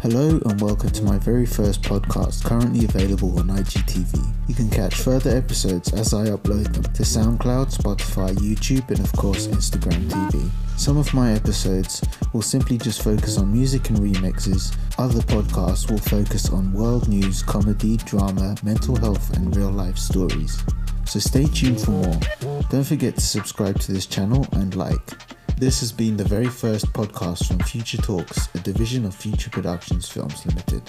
Hello and welcome to my very first podcast, currently available on IGTV. You can catch further episodes as I upload them to SoundCloud, Spotify, YouTube, and of course Instagram TV. Some of my episodes will simply just focus on music and remixes, other podcasts will focus on world news, comedy, drama, mental health, and real life stories. So stay tuned for more. Don't forget to subscribe to this channel and like. This has been the very first podcast from Future Talks, a division of Future Productions Films Limited.